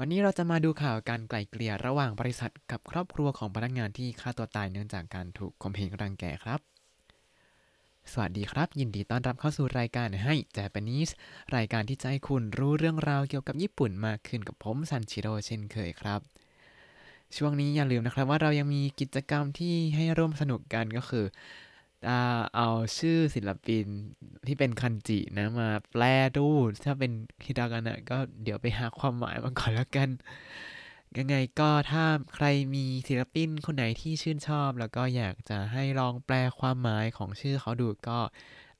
วันนี้เราจะมาดูข่าวการไกล่เกลี่ยระหว่างบริษัทกับครอบครัวของพนักงานที่ฆ่าตัวตายเนื่องจากการถูกข่มเหงรังแกครับ สวัสดีครับ ยินดีต้อนรับเข้าสู่รายการให้ Japanese รายการที่จะให้คุณรู้เรื่องราวเกี่ยวกับญี่ปุ่นมากขึ้นกับผมซันชิโร่เช่นเคยครับ ช่วงนี้อย่าลืมนะครับว่าเรายังมีกิจกรรมที่ให้ร่วมสนุกกันก็คือ อ่าเอาชื่อศิลปินที่เป็นคันจินะมาแปลดูถ้าเป็นฮิดากานะก็เดี๋ยวไปหาความหมายมาก่อนแล้วกัน ยังไงก็ถ้าใครมีศิลปินคนไหนที่ชื่นชอบ แล้วก็อยากจะให้ลองแปลความหมายของชื่อเขาดูก็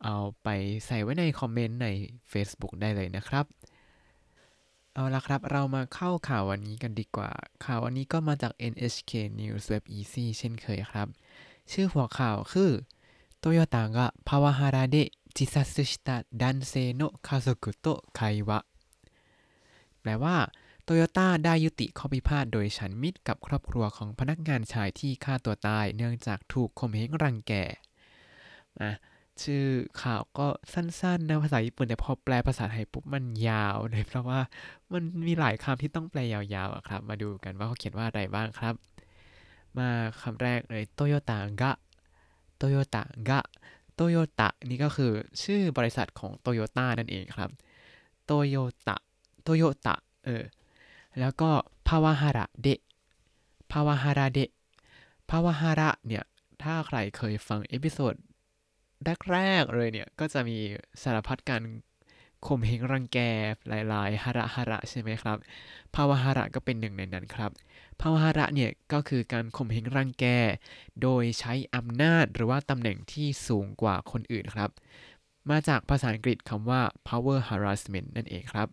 เอาไปใส่ไว้ในคอมเมนต์ใน Facebook ได้เลยนะครับ เอาละครับเรามาเข้าข่าววันนี้กันดีกว่า ข่าววันนี้ก็มาจาก NHK News Web Easy เช่นเคยครับ ชื่อหัวข่าวคือ โตโยต้าがパワハラで自殺した男性の家族と会話แปลว่าโตโยต้าได้ยุติข้อพิพาทโดยฉันมิตรกับครอบครัวของพนักงานชายที่ฆ่าตัวตาย เนื่องจากถูกข่มเหงรังแกอ่ะชื่อข่าวก็สั้นๆนะภาษาญี่ปุ่นแต่พอแปลภาษาไทยปุ๊บมันยาวเลยเพราะว่ามันมีหลายคำที่ต้องแปลยาวๆอะครับ มาดูกันว่าเขาเขียนว่าอะไรบ้างครับ มาคำแรกเลยโตโยต้ากะ โตโยต้ากะโตโยต้านี่ก็คือชื่อบริษัทของโตโยต้านั่นเองครับโตโยต้าโตโยต้าเออแล้วก็パワハラで パワハラで パワハラ เนี่ย ถ้าใครเคยฟัง episode แรกๆเลยเนี่ย ก็จะมีสารพัดการ ข่มเหงรังแกหลายๆハラ ハラใช่ไหมครับภาวะฮาระก็เป็นหนึ่งในนั้นครับภาวะฮาระเนี่ยก็คือการข่มเหงรังแก โดยใช้อำนาจหรือว่าตำแหน่งที่สูงกว่าคนอื่นครับ มาจากภาษาอังกฤษคำว่า power harassment นั่นเองครับ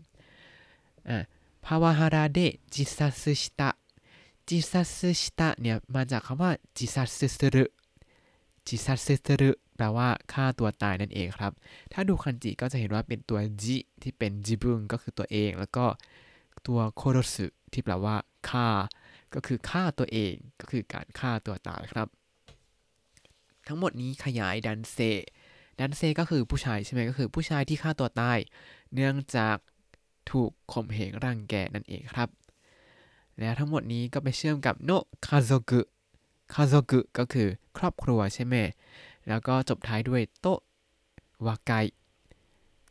อ่าภาวะฮาราเดจิซัสชิตะจิซัสชิตะเนี่ยมาจากคำว่าจิซัสสึรุจิซัสสึรุ แปลว่าฆ่าตัวตายนั่นเองครับ ถ้าดูคันจิก็จะเห็นว่าเป็นตัวจิที่เป็นจิบุงก็คือตัวเอง แล้วก็ตัวโคโรสึที่แปลว่าฆ่า ก็คือฆ่าตัวเองก็คือการฆ่าตัวตายครับ ทั้งหมดนี้ขยายดันเซ ดันเซก็คือผู้ชายใช่ไหมก็คือผู้ชายที่ฆ่าตัวตาย เนื่องจากถูกข่มเหงรังแกนั่นเองครับ และทั้งหมดนี้ก็ไปเชื่อมกับโนคาโซกุคาโซกุก็คือครอบครัวใช่ไหม แล้วก็จบท้ายด้วยโตวาไก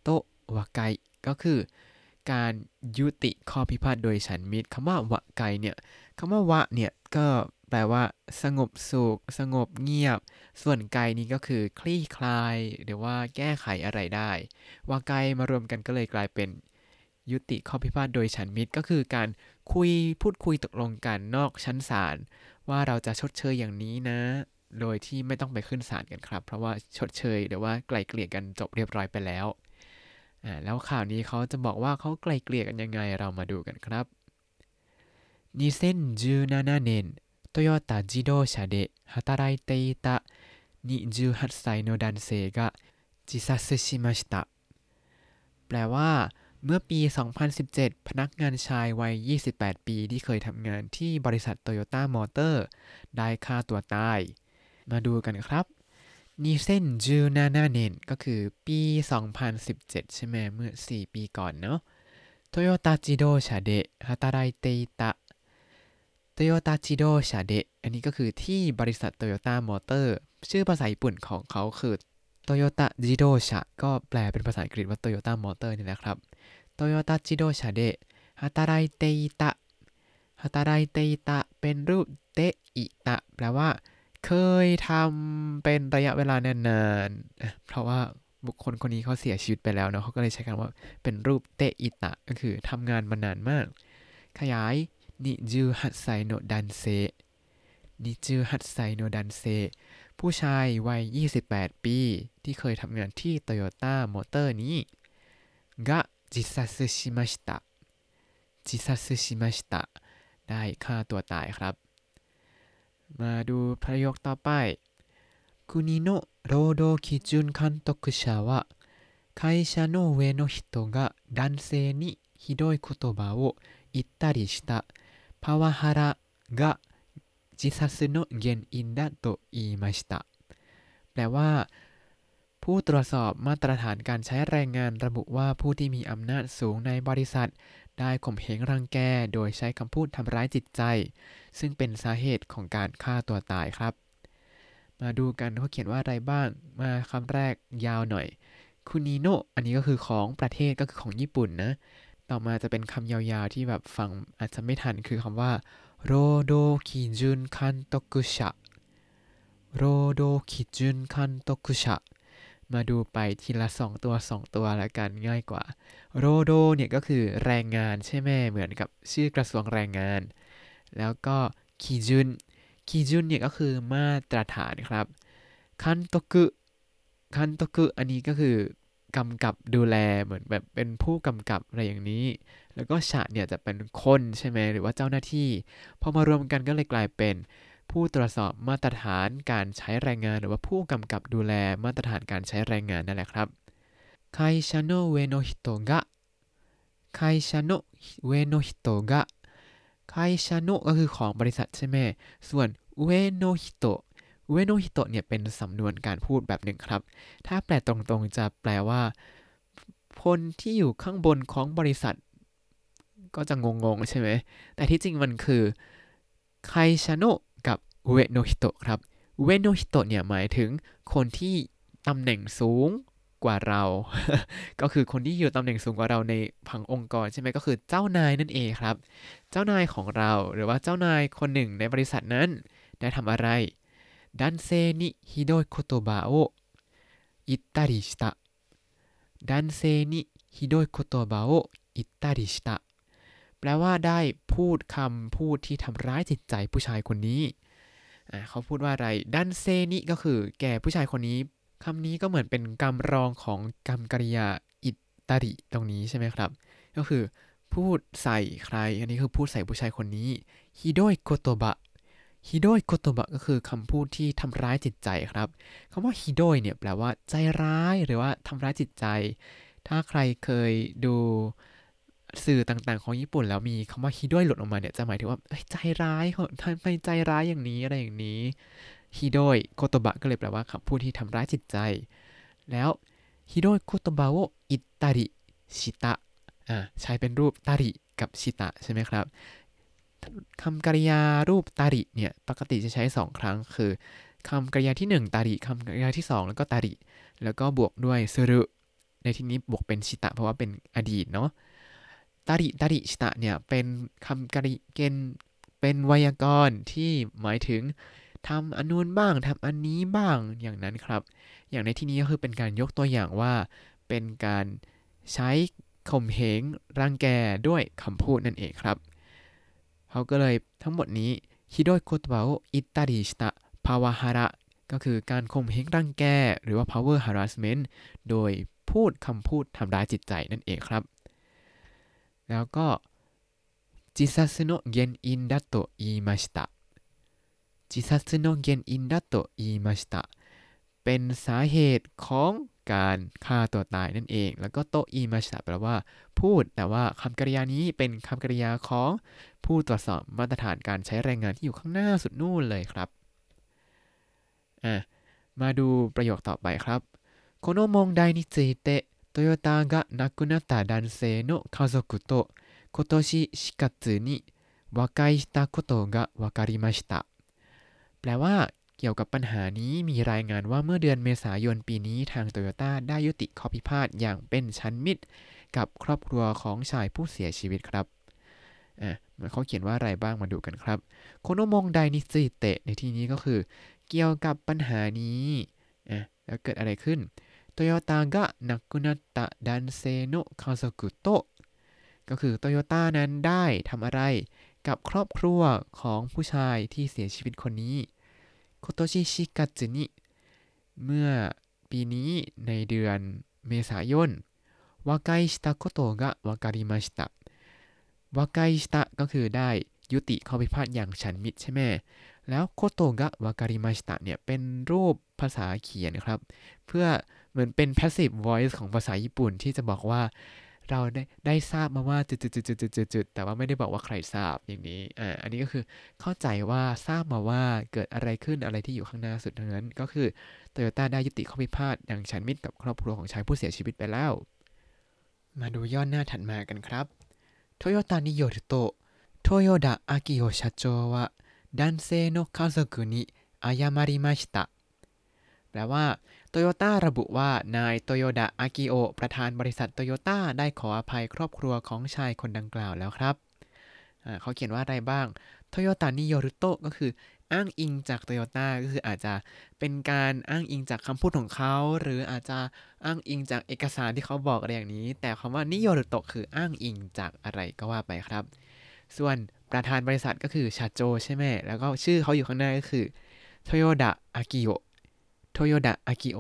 โตวาไกก็คือการยุติข้อพิพาทโดยฉันมิตรคำว่าวะไกเนี่ยคำว่าวะเนี่ยก็แปลว่า สงบสุขสงบเงียบ ส่วนไกนี้ก็คือคลี่คลาย หรือว่าแก้ไขอะไรได้วาไกมารวมกันก็เลยกลายเป็นยุติข้อพิพาทโดยฉันมิตรก็คือการคุยพูดคุยตกลงกันนอกชั้นศาลว่าเราจะชดเชยอย่างนี้นะ โดยที่ไม่ต้องไปขึ้นศาลกันครับ เพราะว่าชดเชยหรือว่าไกลเกลี่ยกันจบเรียบร้อยไปแล้วอ่าแล้วข่าวนี้เขาจะบอกว่าเขาไกลเกลี่ยกันยังไงเรามาดูกันครับ2017年トヨタ自動車で働いていた28歳の男性が自殺しましたแปลว่าเมื่อปี 2017 พนักงานชายวัย 28 ปีที่เคยทำงานที่บริษัทโตโยต้ามอเตอร์ได้ฆ่าตัวตาย มาดูกันครับนี่เส้นจูนานาเนนก็คือปี 2017 ใช่ไหมเมื่อ 4 ปีก่อนเนาะトヨタ自動車で働いていた トヨタ自動車でอันนี้ก็คือที่บริษัทโตโยต้ามอเตอร์ชื่อภาษาญี่ปุ่นของเขาคือトヨタ自動車 ก็แปลเป็นภาษาอังกฤษว่าโตโยต้ามอเตอร์นี่แหละครับトヨタ自動車で働いていた 働いていたเป็นรูปていた แปลว่า เคยทำเป็นระยะเวลานานๆ เพราะว่าบุคคลคนนี้เขาเสียชีวิตไปแล้วเนาะเขาก็เลยใช้คำว่าเป็นรูปていた ก็คือทำงานมานานมาก ขยาย二十八歳の男性 二十八歳の男性ผู้ชายวัย 28 ปี ที่เคยทำงานที่โตโยต้ามอเตอร์นี้が自殺しましたจิซาซึชิมาชิตะได้ฆ่าตัวตายครับ มาดูประโยคต่อไป国の労働基準監督者は会社の上の人が男性にひどい言葉を言ったりしたパワハラが自殺の原因だと言いましたแปลว่า ผู้ตรวจสอบมาตรฐานการใช้แรงงานระบุว่าผู้ที่มีอำนาจสูงในบริษัท ได้ข่มเหงรังแกโดยใช้คำพูดทำร้ายจิตใจ ซึ่งเป็นสาเหตุของการฆ่าตัวตายครับ มาดูกันเขาเขียนว่าอะไรบ้าง มาคำแรกยาวหน่อยคุนิโนอันนี้ก็คือของประเทศก็คือของญี่ปุ่นนะ ต่อมาจะเป็นคำยาวๆที่แบบฟังอาจจะไม่ทันคือคำว่าโรโดคิจุนคันโตกุชะโรโดคิจุนคันโตกุชะ มาดูไปทีละสองตัวสองตัวละกันง่ายกว่า โรโดเนี่ยก็คือแรงงานใช่ไหมเหมือนกับชื่อกระทรวงแรงงาน แล้วก็คิจุนคิจุนเนี่ยก็คือมาตรฐานครับ คันโตกุคันโตกุอันนี้ก็คือกำกับดูแลเหมือนแบบเป็นผู้กำกับอะไรอย่างนี้ แล้วก็ฉะเนี่ยจะเป็นคนใช่ไหมหรือว่าเจ้าหน้าที่พอมารวมกันก็เลยกลายเป็น ผู้ตรวจสอบมาตรฐานการใช้แรงงาน หรือว่าผู้กำกับดูแลมาตรฐานการใช้แรงงานนั่นแหละครับ会社の上の人が会社の上の人が会社のก็คือของบริษัทใช่ไหมส่วน上の人เวโนฮิโตะเนี่ยเป็นสำนวนการพูดแบบหนึ่งครับ ถ้าแปลตรงๆจะแปลว่าคนที่อยู่ข้างบนของบริษัท ก็จะงงๆใช่ไหม แต่ที่จริงมันคือไคชาโนะกับ เวโนฮิโตะครับเวโนฮิโตะเนี่ยหมายถึงคนที่ตำแหน่งสูงกว่าเรา ก็คือคนที่อยู่ตำแหน่งสูงกว่าเราในผังองค์กรใช่ไหมก็คือเจ้านายนั่นเองครับ เจ้านายของเราหรือว่าเจ้านายคนหนึ่งในบริษัทนั้นได้ทำอะไร男性にひどい言葉を言ったりした 男性にひどい言葉を言ったりしたแปลว่าได้พูดคำพูดที่ทำร้ายจิตใจผู้ชายคนนี้ เขาพูดว่าอะไรดันเซนิก็คือ แก่ผู้ชายคนนี้คำนี้ก็เหมือนเป็นกรรมรองของกรรมกริยาอิตาริตรงนี้ใช่ไหมครับ ก็คือพูดใส่ใคร อันนี้คือพูดใส่ผู้ชายคนนี้ฮิโดยโกโตบะฮิโดยโคโตบะก็คือคำพูดที่ทำร้ายจิตใจครับคำว่าฮิโดยเนี่ยแปลว่าใจร้ายหรือว่าทำร้ายจิตใจ ถ้าใครเคยดู สื่อต่างๆ ของญี่ปุ่นแล้วมีคำว่าฮิโดยหลุดออกมาเนี่ยจะหมายถึงว่าใจร้ายทำไมใจร้ายอย่างนี้อะไรอย่างนี้ฮิโดยโคโตบะก็เลยแปลว่าคำพูดที่ทำร้ายจิตใจ แล้วฮิโดยโคโตบะโออิตาริชิตะอ่าใช้เป็นรูปตาริกับชิตะใช่ไหมครับคำกริยารูปตาริเนี่ยปกติจะใช้ 2 ครั้งคือคำกริยาที่ 1 ตาริคำกริยาที่ 2 แล้วก็ตาริ แล้วก็บวกด้วยซึรุในที่นี้บวกเป็นชิตะเพราะว่าเป็นอดีตเนาะ ตาริตาริชิตะเนี่ยเป็นคำกริเกณฑ์เป็นไวยากรณ์ที่หมายถึงทำอันนู้นบ้างทำอันนี้บ้างอย่างนั้นครับ อย่างในที่นี้ก็คือเป็นการยกตัวอย่างว่า เป็นการใช้ข่มเหงรังแกด้วยคำพูดนั่นเองครับเขาก็เลยทั้งหมดนี้ฮิโดยโคตบะโอ言ったりした パワハラ ก็คือการข่มเหงรังแก หรือว่า power harassment โดยพูดคำพูดทำร้ายจิตใจนั่นเองครับ แล้วก็จิซัสโนเกนอินดัตโตอิมาชิตะจิซัสโนเกนอินดัตโตอิมาชิตะเป็นสาเหตุของการฆ่าตัวตายนั่นเอง แล้วก็โตอีมาชะแปลว่า พูด แต่ว่าคำกริยานี้เป็นคำกริยาของผู้ตรวจสอบมาตรฐานการใช้แรงงานที่อยู่ข้างหน้าสุดนู่นเลยครับ อ่ะ มาดูประโยคต่อไปครับこの問題について トヨタが亡くなった男性の家族と今年4月に和解したことが分かりましたแปลว่าเกี่ยวกับปัญหานี้มีรายงานว่าเมื่อเดือนเมษายนปีนี้ทางโตโยต้าได้ยุติข้อพิพาทอย่างเป็นชั้นมิตร กับครอบครัวของชายผู้เสียชีวิตครับอ่ะเขาเขียนว่าอะไรบ้างมาดูกันครับโคโนมงไดนิซิเตะในที่นี้ก็คือ เกี่ยวกับปัญหานี้อ่ะแล้วเกิดอะไรขึ้น โตโยต้ากะนักกุนัตตะดันเซโนคาซกุโตะก็คือโตโยต้านั้นได้ทำอะไรกับครอบครัวของผู้ชายที่เสียชีวิตคนนี้โคโตชิชิกัจินิเมื่อปีนี้ในเดือนเมษายนวาไกชิตะโคโตะวาการิมาชิตะวาไกชิตะก็คือได้ยุติข้อพิพาทอย่างฉันมิตรใช่ไหมแล้วโคโตะกะวาการิมาชิตะเนี่ยเป็นรูปภาษาเขียนครับ เพื่อ เหมือนเป็น passive voice ของภาษาญี่ปุ่นที่จะบอกว่าเราได้ได้ทราบมาว่าจุดๆๆๆแต่ว่าไม่ได้บอกว่าใครทราบอย่างนี้ อ่า อันนี้ก็คือเข้าใจว่าทราบมาว่าเกิดอะไรขึ้นอะไรที่อยู่ข้างหน้าสุดทั้นั้น ก็คือโตโยต้าได้ยุติข้อพิพาทอย่างฉันมิตรกับครอบครัวของชายผู้เสียชีวิตไปแล้ว มาดูย่อหน้าถัดมากันครับトヨタによると豊田章男社長は男性の家族に謝りましたแปลว่า โตโยต้าระบุว่านายโตโยดะอากิโอประธานบริษัทโตโยต้าได้ขออภัยครอบครัวของชายคนดังกล่าวแล้วครับเขาเขียนว่าอะไรบ้างโตโยต้านิโยรุโตก็คืออ้างอิงจากโตโยต้าก็คืออาจจะเป็นการอ้างอิงจากคำพูดของเขา หรืออาจจะอ้างอิงจากเอกสารที่เขาบอกอะไรอย่างนี้ แต่คำว่านิโยรุโตคืออ้างอิงจากอะไรก็ว่าไปครับ ส่วนประธานบริษัทก็คือชาโจใช่ไหมแล้วก็ชื่อเขาอยู่ข้างหน้าก็คือโตโยดะอากิโอ โตโยดะอากิโอ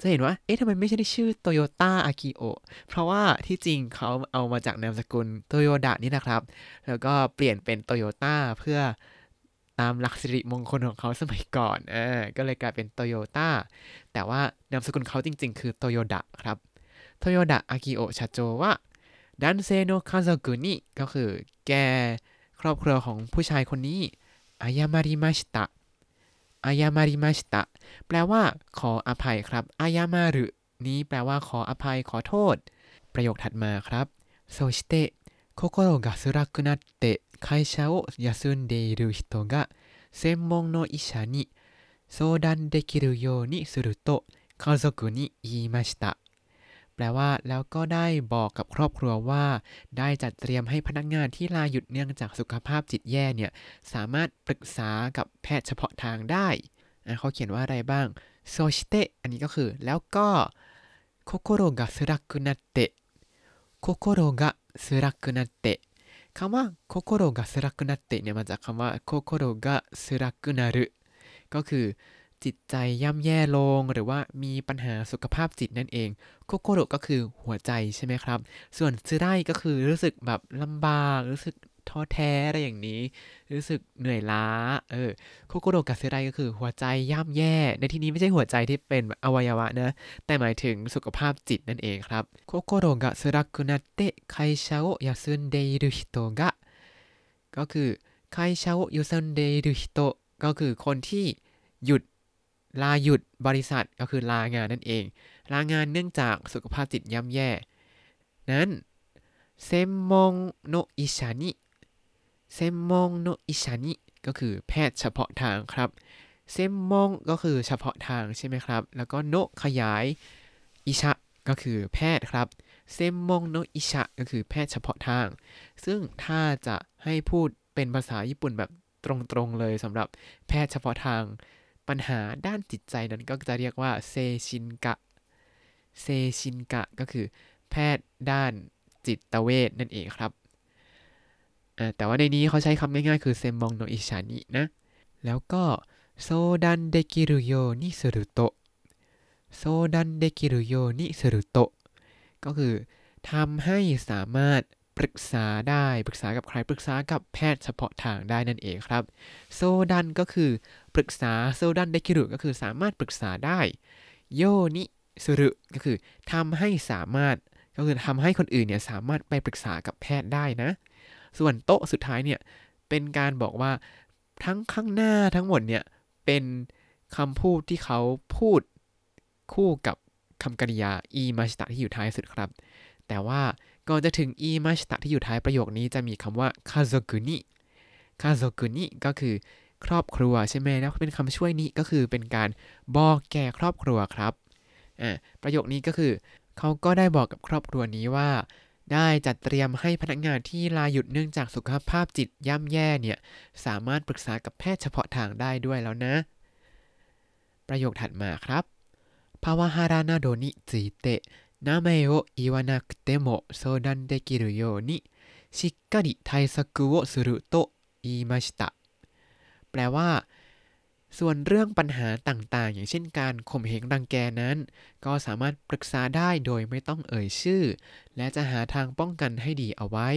จะเห็นว่า เอ๊ะทำไมไม่ใช่ชื่อโตโยต้าอากิโอเพราะว่าที่จริงเขาเอามาจากนามสกุลโตโยดะนี่นะครับ แล้วก็เปลี่ยนเป็นโตโยต้าเพื่อตามหลักสิริมงคลของเขาสมัยก่อนอ่าก็เลยกลายเป็นโตโยต้าแต่ว่านามสกุลเขาจริง ๆ คือโตโยดะครับโตโยดะอากิโอชาโจว่าดันเซโนคาซากุนิก็คือแกครอบครัวของผู้ชายคนนี้อายามาริมาชิตะ อายามาริมาชิตะแปลว่า ขออภัยครับอายามารุนี้แปลว่าขออภัยขอโทษ ประโยคถัดมาครับโซชิเตะ心が辛くなって会社を休んでいる人が専門の医者に相談できるようにすると家族に言いました แปลว่าแล้วก็ได้บอกกับครอบครัวว่า ได้จัดเตรียมให้พนักงานที่ลาหยุดเนื่องจากสุขภาพจิตแย่เนี่ยสามารถปรึกษากับแพทย์เฉพาะทางได้เขาเขียนว่าอะไรบ้างโซชิเตะอันนี้ก็คือ แล้วก็โคโคโรกะสรักุนัตเตะโคโคโรกะสรักุนัตเตะคำว่าโคโคโรกะสรักุนัตเตะเนี่ยมาจากคำว่าโคโคโรกะสรักุนารุก็คือจิตใจย่ำแย่ลงหรือว่ามีปัญหาสุขภาพจิตนั่นเอง โคโคโรก็คือหัวใจใช่ไหมครับ ส่วนซึไรก็คือรู้สึกแบบลำบากรู้สึกท้อแท้อะไรอย่างนี้ รู้สึกเหนื่อยล้า เออ心がつらい ก็คือหัวใจย่ำแย่ ในที่นี้ไม่ใช่หัวใจที่เป็นอวัยวะนะ แต่หมายถึงสุขภาพจิตนั่นเองครับ心がつらくなって会社を休んでいる人がก็คือ会社を休んでいる人 ก็คือคนที่หยุดลาหยุดบริษัทก็คือลางานนั่นเอง ลางานเนื่องจากสุขภาพจิตย่ำแย่ นั้นเซมมงโนอิชานิเซมมงโนอิชานิก็คือแพทย์เฉพาะทางครับเซมมงก็คือเฉพาะทางใช่ไหมครับ แล้วก็โนขยายอิชะก็คือแพทย์ครับเซมมงโนอิชะก็คือแพทย์เฉพาะทาง ซึ่งถ้าจะให้พูดเป็นภาษาญี่ปุ่นแบบตรงๆเลยสำหรับแพทย์เฉพาะทาง ปัญหาด้านจิตใจนั้นก็จะเรียกว่าเซ神科 精神科 ก็คือแพทย์ด้านจิตเวชนั่นเองครับ แต่ว่าในนี้เขาใช้คำง่ายๆ คือ専門の医者に นะ แล้วก็相談できるようにすると 相談できるようにすると ก็คือทำให้สามารถปรึกษาได้ปรึกษากับใครปรึกษากับแพทย์เฉพาะทางได้นั่นเองครับ โซดันก็คือปรึกษาโซดันเดกิรุก็คือสามารถปรึกษาได้ โยนิ สุรุก็คือทำให้สามารถก็คือทำให้คนอื่นเนี่ยสามารถไปปรึกษากับแพทย์ได้นะ ส่วนโต๊ะสุดท้ายเนี่ยเป็นการบอกว่าทั้งข้างหน้าทั้งหมดเนี่ยเป็นคำพูดที่เขาพูดคู่กับคำกริยาอีมาชิตะที่อยู่ท้ายสุดครับ แต่ว่าก่อนจะถึงอีมาชิตะที่อยู่ท้ายประโยคนี้จะมีคำว่าคาโซกุนิคาโซกุนิก็คือครอบครัวใช่ไหมแล้วเป็นคำช่วยนี้ก็คือเป็นการบอกแก่ครอบครัวครับ อ่าประโยคนี้ก็คือเขาก็ได้บอกกับครอบครัวนี้ว่าได้จัดเตรียมให้พนักงานที่ลาหยุดเนื่องจากสุขภาพจิตย่ำแย่เนี่ยสามารถปรึกษากับแพทย์เฉพาะทางได้ด้วยแล้วนะ ประโยคถัดมาครับภาวะฮารานาโดนิจิเตะ名前を言わなくても相談できるようにしっかり対策をすると言いましたแปลว่า ส่วนเรื่องปัญหาต่างๆ อย่างเช่นการข่มเหงรังแกนั้น ก็สามารถปรึกษาได้โดยไม่ต้องเอ่ยชื่อ และจะหาทางป้องกันให้ดีเอาไว้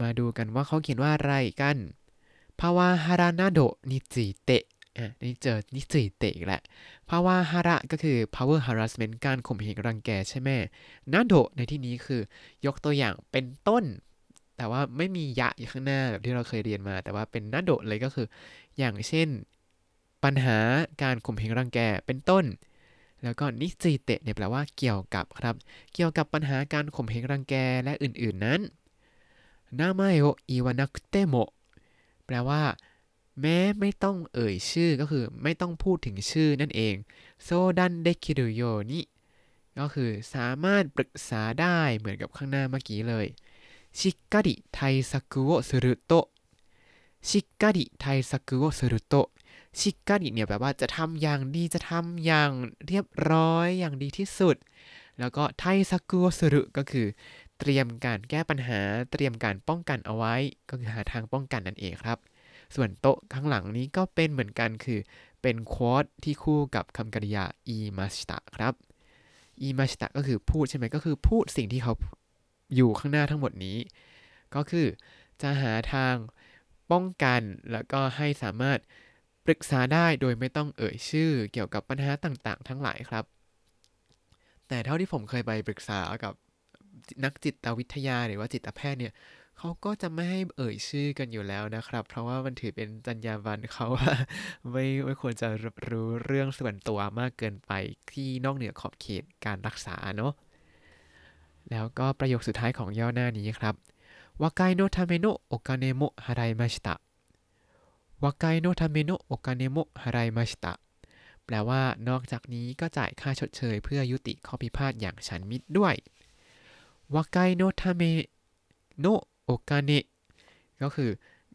มาดูกันว่าเขาเขียนว่าอะไรกันภาวะฮารานาโดนิจิเตะอะนี่เจอนิจิเตะอีกแหละภาวะฮาระก็คือ power harassment การข่มเหงรังแกใช่ไหมนาโดในที่นี้คือยกตัวอย่างเป็นต้น แต่ว่าไม่มียะอยู่ข้างหน้าแบบที่เราเคยเรียนมา แต่ว่าเป็นนาโดเลยก็คือ อย่างเช่น ปัญหาการข่มเหงรังแกเป็นต้น แล้วก็นิจิเตะเนี่ยแปลว่าเกี่ยวกับครับ เกี่ยวกับปัญหาการข่มเหงรังแกและอื่นๆนั้นนามาโออิวานักเตโมแปลว่า แม้ไม่ต้องเอ่ยชื่อก็คือไม่ต้องพูดถึงชื่อนั่นเองโซดันเดคิรุโยนิก็คือสามารถปรึกษาได้เหมือนกับข้างหน้าเมื่อกี้เลย ชิกกะริไทซักุโอสุรุโตชิกกะริไทซักุโอสุรุโตชิกกะริเนี่ยแปลว่าจะทำอย่างดีจะทำอย่างเรียบร้อยอย่างดีที่สุด แล้วก็ไทซักุโอสุรุก็คือ เตรียมการแก้ปัญหา เตรียมการป้องกันเอาไว้ ก็คือหาทางป้องกันนั่นเองครับ ส่วนโต๊ะข้างหลังนี้ก็เป็นเหมือนกันคือเป็นควอตที่คู่กับคำกริยาอีมาชิตะครับอีมาชิตะก็คือพูดใช่ไหมก็คือพูดสิ่งที่เขา อยู่ข้างหน้าทั้งหมดนี้ ก็คือจะหาทางป้องกันแล้วก็ให้สามารถปรึกษาได้โดยไม่ต้องเอ่ยชื่อเกี่ยวกับปัญหาต่างๆ ทั้งหลายครับ แต่เท่าที่ผมเคยไปปรึกษากับนักจิตวิทยาหรือว่าจิตแพทย์เนี่ยเขาก็จะไม่ให้เอ่ยชื่อกันอยู่แล้วนะครับ เพราะว่ามันถือเป็นจรรยาบรรณเขาว่าไม่ไม่ควรจะรู้เรื่องส่วนตัวมากเกินไปที่นอกเหนือขอบเขตการรักษาเนาะ แล้วก็ประโยคสุดท้ายของย่อหน้านี้ครับ和解のためのお金も払いました 和解のためのお金も払いました แปลว่านอกจากนี้ก็จ่ายค่าชดเชยเพื่อยุติข้อพิพาทอย่างฉันมิตรด้วยวากายโนทาเมโนโอกาเนะก็คือ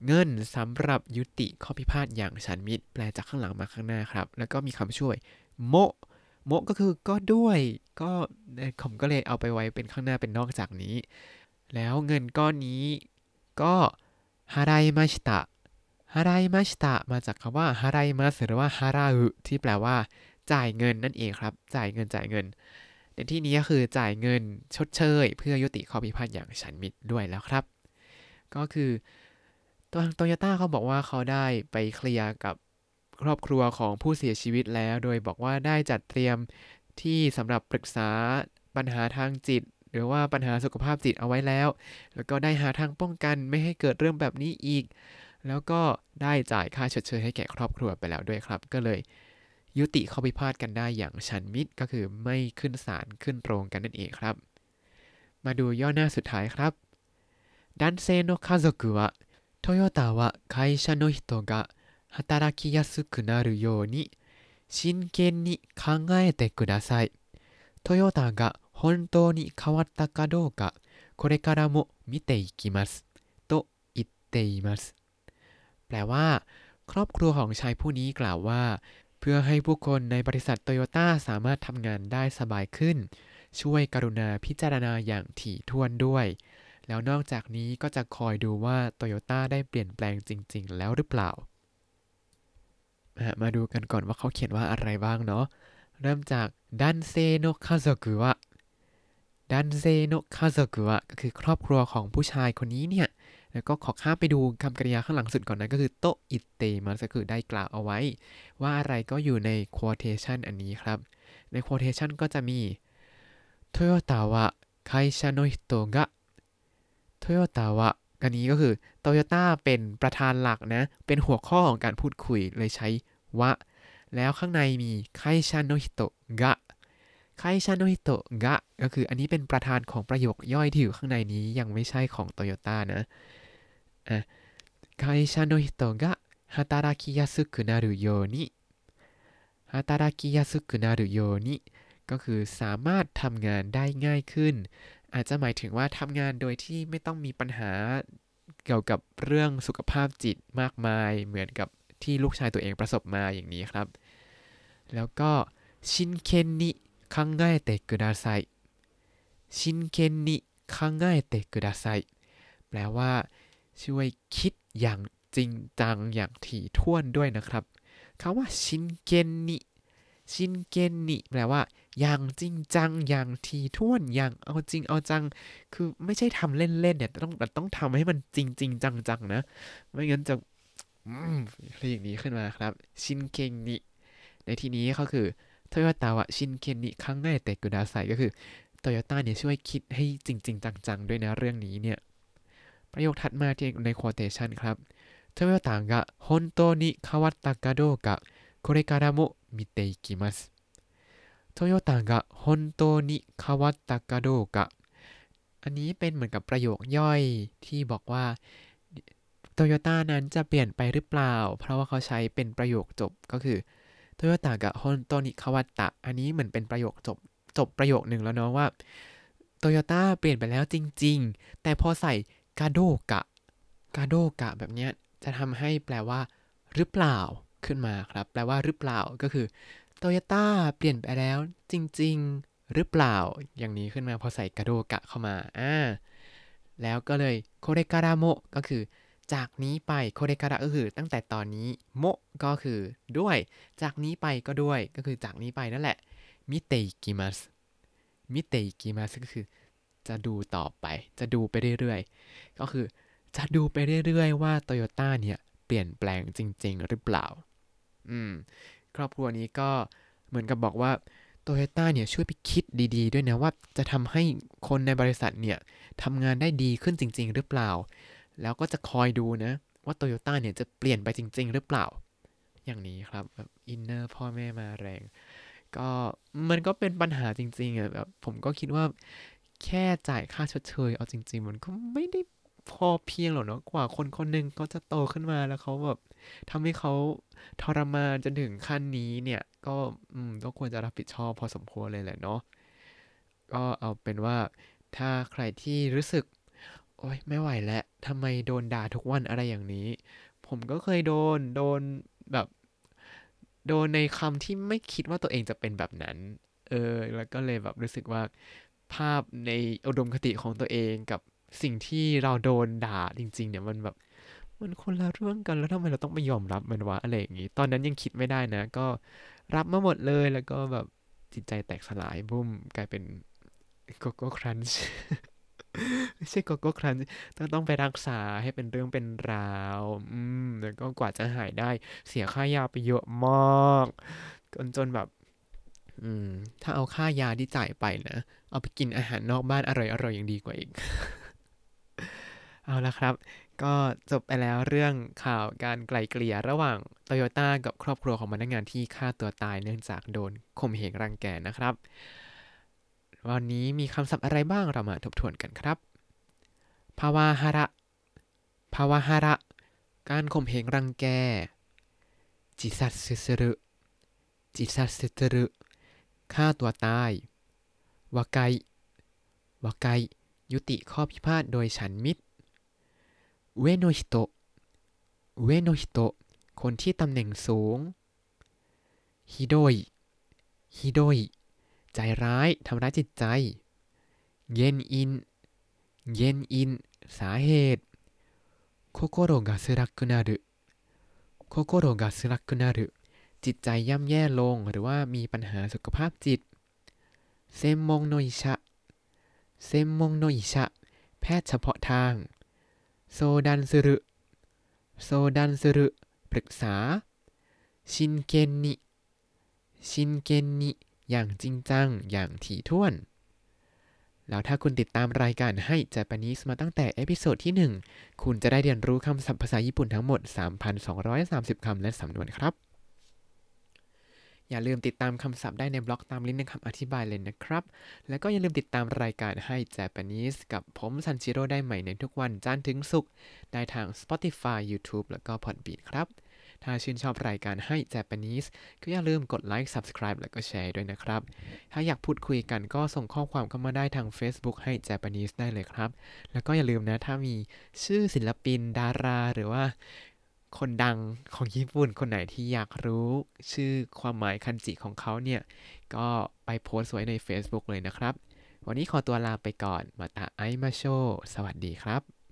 เงินสำหรับยุติข้อพิพาทอย่างฉันมิตรแปลจากข้างหลังมาข้างหน้าครับ แล้วก็มีคำช่วยโมโมก็คือก็ด้วย ก็ ผมก็เลยเอาไปไว้เป็นข้างหน้าเป็นนอกจากนี้ แล้วเงินก้อนนี้ก็ฮารายมาชิตะฮารายมาชิตะมาจากคำว่าฮารายมาหรือว่าฮาราอุที่แปลว่า จ่ายเงินนั่นเองครับ จ่ายเงินจ่ายเงิน ในที่นี้ก็คือจ่ายเงินชดเชย เพื่อยุติข้อพิพาทอย่างฉันมิตรด้วยแล้วครับ ก็คือตัวทางโตโยต้าเขาบอกว่าเขาได้ไปเคลียร์กับครอบครัวของผู้เสียชีวิตแล้ว โดยบอกว่าได้จัดเตรียม ที่สำหรับปรึกษาปัญหาทางจิต หรือว่าปัญหาสุขภาพจิตเอาไว้แล้ว แล้วก็ได้หาทางป้องกันไม่ให้เกิดเรื่องแบบนี้อีก แล้วก็ได้จ่ายค่าชดเชยให้แก่ครอบครัวไปแล้วด้วยครับ ก็เลยยุติข้อพิพาทกันได้อย่างชันมิตรก็คือไม่ขึ้นศาลขึ้นโรงกันนั่นเองครับ มาดูย่อหน้าสุดท้ายครับดันเซโนคาโซกุวะโตโยต้าは会社の人が働きやすくなるように 真剣に考えてください。トヨタが本当に変わったかどうか、これからも見ていきます。と言っています。แปลว่า ครอบครัวของชายผู้นี้กล่าวว่า เพื่อให้ผู้คนในบริษัทโตโยต้าสามารถทำงานได้สบายขึ้น ช่วยกรุณาพิจารณาอย่างถี่ถ้วนด้วย แล้วนอกจากนี้ก็จะคอยดูว่าโตโยต้าได้เปลี่ยนแปลงจริง ๆ แล้วหรือเปล่า มาดูกันก่อนว่าเขาเขียนว่าอะไรบ้างเนาะ เริ่มจาก男性の家族は 男性の家族は ก็คือครอบครัวของผู้ชายคนนี้เนี่ย แล้วก็ขอข้ามไปดูคำกริยาข้างหลังสุดก่อนนะก็คือโตอิเตมันก็คือได้กล่าวเอาไว้ ว่าอะไรก็อยู่ใน quotation อันนี้ครับ ใน quotation ก็จะมีトヨタは会社の人が トヨタは อันนี้ก็คือโตโยต้าเป็นประธานหลักนะ เป็นหัวข้อของการพูดคุยเลยใช้ は แล้วข้างในมี会社の人が 会社の人がก็คืออันนี้เป็นประธานของประโยคย่อยที่อยู่ข้างในนี้ยังไม่ใช่ของโตโยต้านะอะไคชันโนฮิโตะกะฮาตาราคิยาสึกุนารุโยนิฮาตาราคิยาสึกุนารุโยนิก็คือสามารถทำงานได้ง่ายขึ้น อาจจะหมายถึงว่าทำงานโดยที่ไม่ต้องมีปัญหาเกี่ยวกับเรื่องสุขภาพจิตมากมาย เหมือนกับที่ลูกชายตัวเองประสบมาอย่างนี้ครับ แล้วก็ชินเคนนิคังไงเตกุดาไซชินเคนนิคังไงเตกุดาไซแปลว่า ช่วยคิดอย่างจริงจังอย่างถี่ถ้วนด้วยนะครับคำว่าชินเคนนิชินเกนนิแปลว่า อย่างจริงจัง อย่างทีท่วน อย่างเอาจริงเอาจัง คือไม่ใช่ทำเล่นๆเนี่ยต้องแต่ต้องทำให้มันจริงจริงจังๆนะ ไม่งั้นจะอืมเรียกอย่างนี้ขึ้นมาครับ ชินเกนนิ ในที่นี้ก็คือโตโยต้าวะชินเกนนิครั้งแรกแต่กุดาไซก็คือโตโยต้าเนี่ยช่วยคิดให้จริงจริงจังๆด้วยนะเรื่องนี้เนี่ย ประโยคถัดมาที่ในควอเทชันครับโตโยต้ากะฮอนโตนิคาวตตากาโดกะこれからも見ていきます โตโยต้が本当に変わったかどうかอันนี้เป็นเหมือนกับประโยคย่อยที่บอกว่าโตโยต้านั้นจะเปลี่ยนไปหรือเปล่า เพราะว่าเขาใช้เป็นประโยคจบก็คือโตโยต้กับฮอนโตนิคาวตะอันนี้เหมือนเป็นประโยคจบจบประโยคหนึ่งแล้วเนาะว่าโตโยต้าเปลี่ยนไปแล้วจริง ๆ แต่พอใส่กาโดกะกาโดกะแบบนี้จะทำให้แปลว่า หรือเปล่าขึ้นมาครับ แปลว่าหรือเปล่าก็คือ โตโยต้าเปลี่ยนไปแล้วจริง ๆ หรือเปล่าอย่างนี้ขึ้นมาพอใส่กาโดกะเข้ามาอ่าแล้วก็เลยโคเรการาโมก็คือ จากนี้ไปโคเรการะก็คือตั้งแต่ตอนนี้โมก็คือด้วย จากนี้ไปก็ด้วยก็คือจากนี้ไปนั่นแหละมิเตกิมัสมิเตกิมัสก็คือ จะดูต่อไป จะดูไปเรื่อยๆ ก็คือจะดูไปเรื่อยๆ ว่าโตโยต้าเนี่ย เปลี่ยนแปลงจริง ๆ หรือเปล่า อืม ครอบครัวนี้ก็เหมือนกับบอกว่าโตโยต้าเนี่ยช่วยไปคิดดีๆ ด้วยนะว่าจะทำให้คนในบริษัทเนี่ยทำงานได้ดีขึ้นจริง ๆ หรือเปล่า แล้วก็จะคอยดูนะ ว่าโตโยต้าเนี่ยจะเปลี่ยนไปจริง ๆ หรือเปล่า อย่างนี้ครับแบบ inner พ่อแม่มาแรง ก็มันก็เป็นปัญหาจริงๆอะแบบผมก็คิดว่าแค่จ่ายค่าชดเชยเอาจริง ๆ มันก็ไม่ได้ พอเพียงหรอกเนาะกว่าคนคนหนึ่งเขาจะโตขึ้นมาแล้วเขาแบบทำให้เขาทรมานจนถึงขั้นนี้เนี่ย ก็อืมก็ควรจะรับผิดชอบพอสมควรเลยแหละเนาะก็เอาเป็นว่าถ้าใครที่รู้สึก โอ๊ยไม่ไหวแล้วทำไมโดนด่าทุกวันอะไรอย่างนี้ ผมก็เคยโดนโดนแบบ โดนในคำที่ไม่คิดว่าตัวเองจะเป็นแบบนั้น เออ แล้วก็เลยแบบรู้สึกว่าภาพในอุดมคติของตัวเองกับ สิ่งที่เราโดนด่าจริง ๆ เนี่ยมันแบบมันคนละเรื่องกันแล้วทำไมเราต้องไปยอมรับมันวะอะไรอย่างนี้ ตอนนั้นยังคิดไม่ได้นะ ก็รับมาหมดเลยแล้วก็แบบจิตใจแตกสลายบุ้มกลายเป็นโกโก้ครันช์ไม่ใช่โกโก้ครันต้องต้องไปรักษาให้เป็นเรื่องเป็นราว อืมแล้วก็กว่าจะหายได้เสียค่ายาไปเยอะมากจนจนแบบ อืม ถ้าเอาค่ายาที่จ่ายไปนะ เอาไปกินอาหารนอกบ้านอร่อยอร่อยยังดีกว่าอีก เอาละครับ ก็จบไปแล้วเรื่องข่าวการไกลเกลี่ยระหว่างโตโยต้ากับครอบครัวของพนักงานที่ฆ่าตัวตายเนื่องจากโดนข่มเหงรังแกนะครับ วันนี้มีคำศัพท์อะไรบ้างเรามาทบทวนกันครับ ภาวะฮาระ ภาวะฮาระ การข่มเหงรังแก 自殺する 自殺する ฆ่าตัวตาย 和解 和解 ยุติข้อพิพาทโดยฉันมิตร เวโนฮิโตเวโนฮิโตคนที่ตำแหน่งสูงひどい ひどい ใจร้ายทำร้ายจิตใจ原因 原因 สาเหตุ 心がつらくなる 心がつらくなる จิตใจย่ำแย่ลงหรือว่ามีปัญหาสุขภาพจิต専門の医者 専門の医者 แพทย์เฉพาะทาง 相談する 相談する ปรึกษา 真剣に 真剣に อย่างจริงจัง อย่างถี่ถ้วน แล้วถ้าคุณติดตามรายการให้ Japanese มาตั้งแต่เอพิโซดที่ 1 คุณจะได้เรียนรู้คำศัพท์ภาษาญี่ปุ่นทั้งหมด 3,230 คำและสำนวนครับ อย่าลืมติดตามคำศัพท์ได้ในบล็อกตามลิงก์ในคำอธิบายเลยนะครับ แล้วก็อย่าลืมติดตามรายการให้ Japanese กับผมซันชิโร่ได้ใหม่ในทุกวันจันทร์ถึงศุกร์ได้ทาง Spotify YouTube แล้วก็ Podbean ครับ ถ้าชื่นชอบรายการให้ Japanese ก็อย่าลืมกดไลค์ Subscribe แล้วก็แชร์ด้วยนะครับ ถ้าอยากพูดคุยกันก็ส่งข้อความเข้ามาได้ทาง Facebook ให้ Japanese ได้เลยครับ แล้วก็อย่าลืมนะถ้ามีชื่อศิลปินดาราหรือว่า คนดังของญี่ปุ่นคนไหนที่อยากรู้ชื่อความหมายคันจิของเขาเนี่ย ก็ไปโพสต์ไว้ใน Facebook เลยนะครับ วันนี้ขอตัวลาไปก่อน มาตาไอมาโช สวัสดีครับ